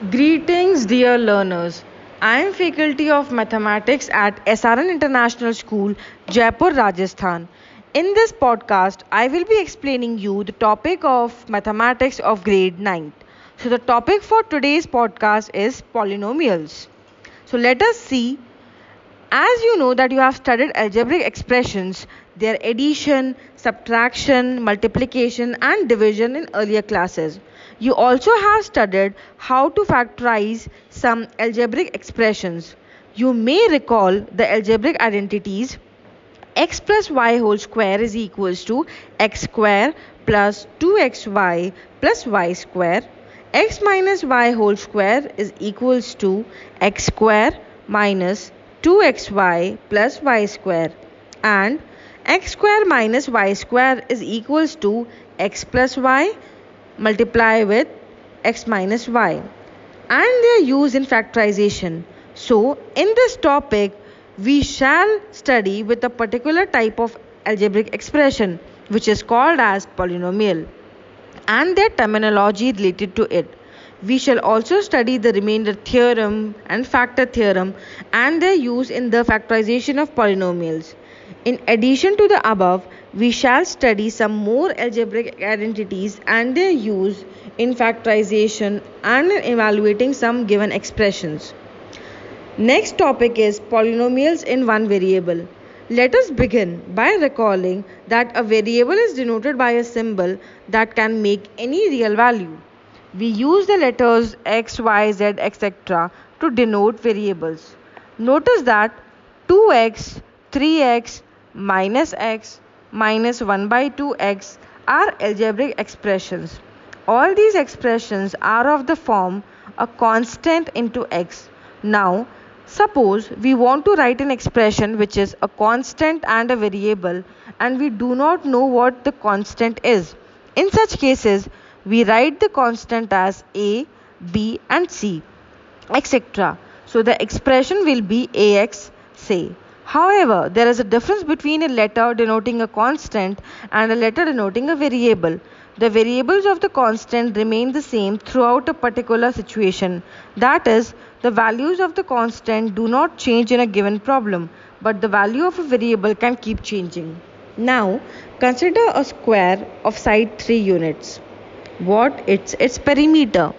Greetings, dear learners. I am faculty of mathematics at SRN International School, Jaipur, Rajasthan. In this podcast, I will be explaining you the topic of mathematics of grade 9. So the topic for today's podcast is polynomials. So let us see as you know that you have studied algebraic expressions, their addition, subtraction, multiplication and division in earlier classes. You also have studied how to factorize some algebraic expressions. You may recall the algebraic identities x plus y whole square is equals to x square plus 2xy plus y square x minus y whole square is equals to x square minus 2xy plus y square and x square minus y square is equals to x plus y multiply with x minus y and they are used in factorization. So, in this topic, we shall study with a particular type of algebraic expression which is called as polynomial and their terminology related to it. We shall also study the remainder theorem and factor theorem and their use in the factorization of polynomials. In addition to the above, we shall study some more algebraic identities and their use in factorization and in evaluating some given expressions. Next topic is polynomials in one variable. Let us begin by recalling that a variable is denoted by a symbol that can make any real value. We use the letters x, y, z, etc. to denote variables. Notice that 2x, 3x, minus x, minus 1 by 2x are algebraic expressions. All these expressions are of the form a constant into x. Now, suppose we want to write an expression which is a constant and a variable and we do not know what the constant is. In such cases, we write the constant as a, b and c, etc. So the expression will be ax, say. However, there is a difference between a letter denoting a constant and a letter denoting a variable. The variables of the constant remain the same throughout a particular situation. That is, the values of the constant do not change in a given problem, but the value of a variable can keep changing. Now, consider a square of side 3 units. What its its perimeter?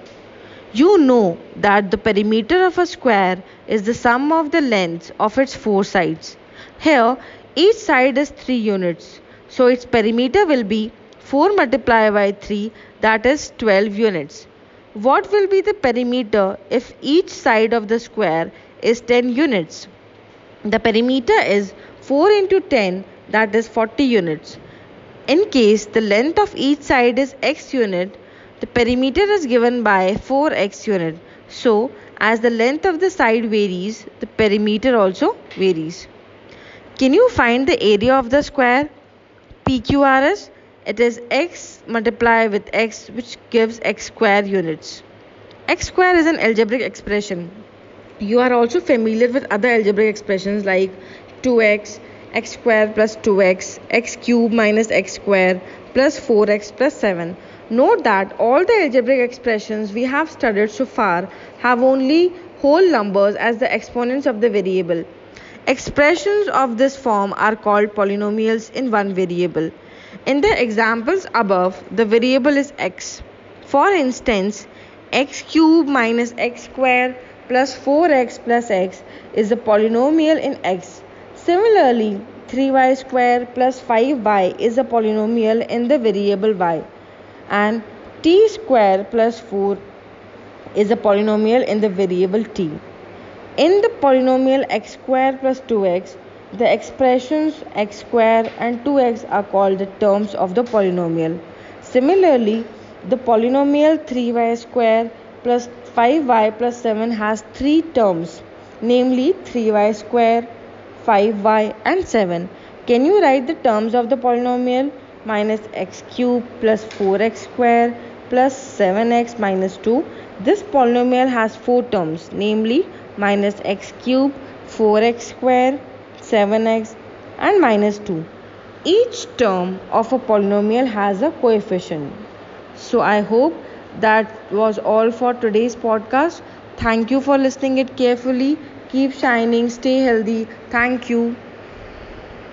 You know that the perimeter of a square is the sum of the lengths of its four sides. Here, each side is 3 units. So, its perimeter will be 4 multiplied by 3 that is 12 units. What will be the perimeter if each side of the square is 10 units? The perimeter is 4 into 10 that is 40 units. In case the length of each side is x unit, the perimeter is given by 4x unit. So, as the length of the side varies, the perimeter also varies. Can you find the area of the square? PQRS, it is x multiplied with x which gives x square units. x square is an algebraic expression. You are also familiar with other algebraic expressions like 2x, x square plus 2x, x cube minus x square plus 4x plus 7. Note that all the algebraic expressions we have studied so far have only whole numbers as the exponents of the variable. Expressions of this form are called polynomials in one variable. In the examples above, the variable is x. For instance, x cube minus x square plus 4x plus x is a polynomial in x. Similarly, 3y square plus 5y is a polynomial in the variable y and t square plus 4 is a polynomial in the variable t. In the polynomial x square plus 2x, the expressions x square and 2x are called the terms of the polynomial. Similarly, the polynomial 3y square plus 5y plus 7 has three terms, namely 3y square, 5y and 7. Can you write the terms of the polynomial? minus x cube plus 4x square plus 7x minus 2. This polynomial has four terms, namely minus x cube, 4x square, 7x and minus 2. Each term of a polynomial has a coefficient. So I hope that was all for today's podcast. Thank you for listening it carefully. Keep shining, stay healthy. Thank you.